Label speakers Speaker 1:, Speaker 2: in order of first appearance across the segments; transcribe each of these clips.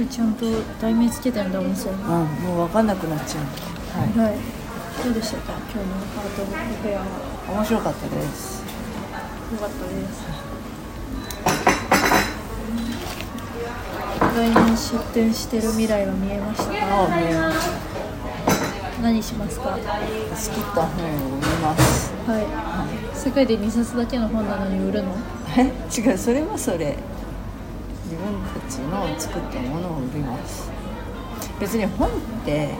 Speaker 1: ごいちゃんと題名つけてんだ面白い
Speaker 2: うんもう分かんなくなっちゃう。はい。
Speaker 1: はい。どうでしたか？今日のハートフェアは。
Speaker 2: 面白かったです。
Speaker 1: よかったです。意外に出店してる未来は見えました？
Speaker 2: ああ見えました
Speaker 1: 何しますか？は
Speaker 2: 好きった本を見ます。
Speaker 1: い。世界で2冊だけの本なのに売るの？
Speaker 2: え？違う。それはそれ自分たちの作ったものを売ります。別に本って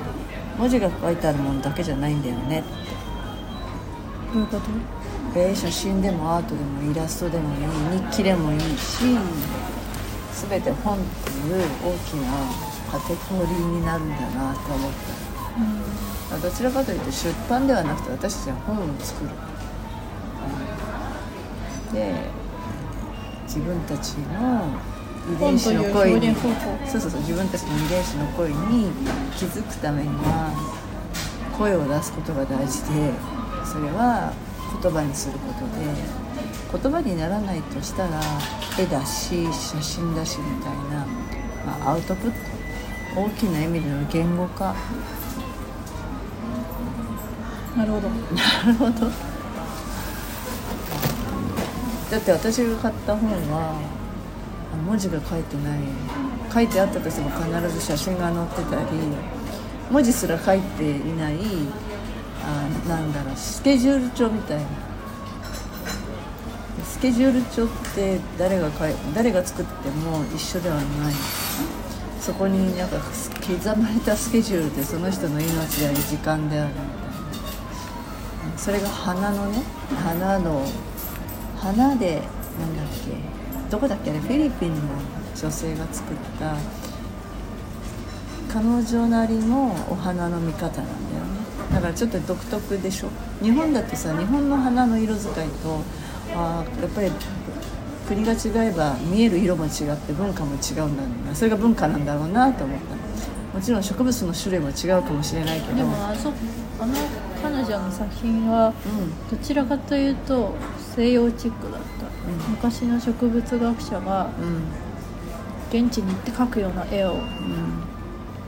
Speaker 2: 文字が書いてあるものだけじゃないんだよね
Speaker 1: どういうこと？
Speaker 2: えー写真でもアートでもイラストでもいい日記でもいいし全て本っていう大きなカテゴリーになるんだなと思った。どちらかというと出版ではなくて私たちは本を作る、うん。で自分たちの遺伝子の声にそうそうそう自分たちの遺伝子の声に気づくためには声を出すことが大事でそれは言葉にすることで言葉にならないとしたら絵だし写真だしみたいな、まあ、アウトプット大きな意味での言語化。
Speaker 1: なるほど。
Speaker 2: なるほど。だって私が買った本はあ文字が書いてない。書いてあったとしても必ず写真が載ってたり文字すら書いていないあなんだろうスケジュール帳みたいな。スケジュール帳って誰が書い誰が作っても一緒ではない。そこになんか刻まれたスケジュールでその人の命であり時間であるみたいな。それが花のね花の花でなんだっけ。どこだっけあれ？フィリピンの女性が作った彼女なりのお花の見方なんだよね。だからちょっと独特でしょ。日本だとさ日本の花の色使いとあーやっぱり国が違えば見える色も違って文化も違うんだろうな。それが文化なんだろうなと思った。もちろん植物の種類も違うかもしれないけど。
Speaker 1: でもあそあの彼女の作品は
Speaker 2: うん。
Speaker 1: どちらかというと西洋チックだった、
Speaker 2: ん
Speaker 1: 昔の植物学者が
Speaker 2: うん
Speaker 1: 現地に行って描くような絵を
Speaker 2: うん。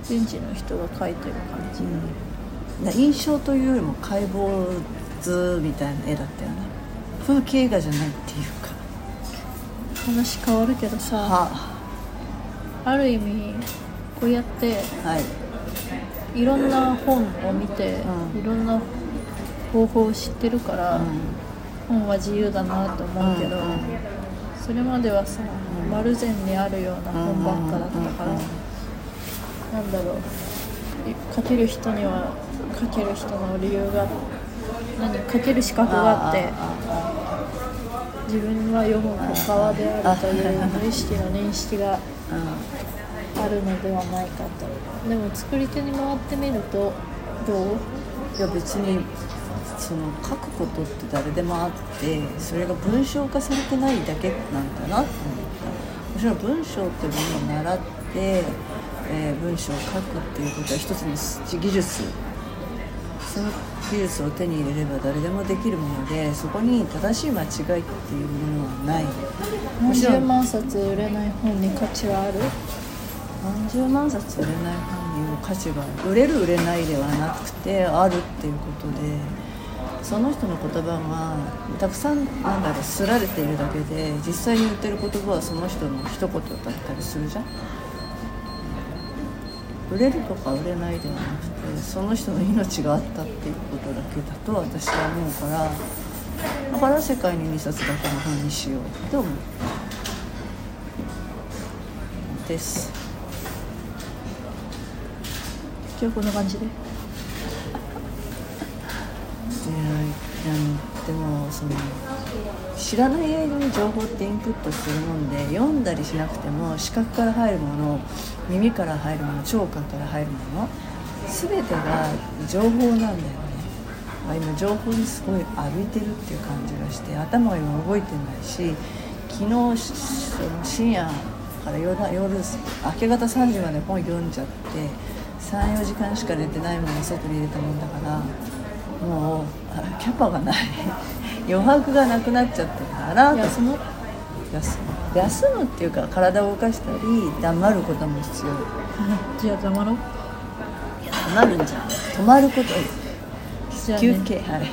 Speaker 1: 現地の人が描いてる感じ、
Speaker 2: な印象というよりも解剖図みたいな絵だったよね。風景画じゃないっていうか。
Speaker 1: 話変わるけどさ
Speaker 2: は
Speaker 1: ある意味こうやって
Speaker 2: はい。
Speaker 1: いろんな本を見て、
Speaker 2: うん。
Speaker 1: いろんな方法を知ってるから、
Speaker 2: うん
Speaker 1: 本は自由だなと思うけど、
Speaker 2: うんうん
Speaker 1: それまではさ、
Speaker 2: うん
Speaker 1: 丸善にあるような本ばっかだったから、
Speaker 2: うんうん
Speaker 1: なんだろう。書ける人には書ける人の理由が何書ける資格があって自分は読む側であるという無意識の認識が あるのではないかと。でも作り手に回ってみるとどう？
Speaker 2: いや別にその書くことって誰でもあってそれが文章化されてないだけなんだなと思った。もちろん文章ってものを習って、えー文章を書くっていうことは一つの技術。その技術を手に入れれば誰でもできるものでそこに正しい間違いっていうものはない。も
Speaker 1: 何十万冊売れない本に価値はある？
Speaker 2: 何十万冊売れない本にも価値がある。売れる売れないではなくてあるっていうことでその人の言葉がたくさんなんだろうすられているだけで実際に言ってる言葉はその人の一言だったりするじゃん。売れるとか売れないではなくてその人の命があったっていうことだけだと私は思うからだから世界に2冊だけの本にしようって思う。です。
Speaker 1: 今日こんな感じで。
Speaker 2: いやなんでもその知らない間に情報ってインプットするもんで読んだりしなくても視覚から入るもの耳から入るもの聴覚から入るもの全てが情報なんだよねまあ今情報にすごい浴びてるっていう感じがして頭が今動いてないし昨日しその深夜から夜夜明け方3時まで本読んじゃって34時間しか寝てないまま外に入れたもんだからもうキャパがない。余白がなくなっちゃってるから。
Speaker 1: 休む？
Speaker 2: 休む。休むっていうか体を動かしたり黙ることも必要。
Speaker 1: じゃあ黙ろう。
Speaker 2: いや黙るんじゃん止まること、
Speaker 1: ね、
Speaker 2: 休憩。あれ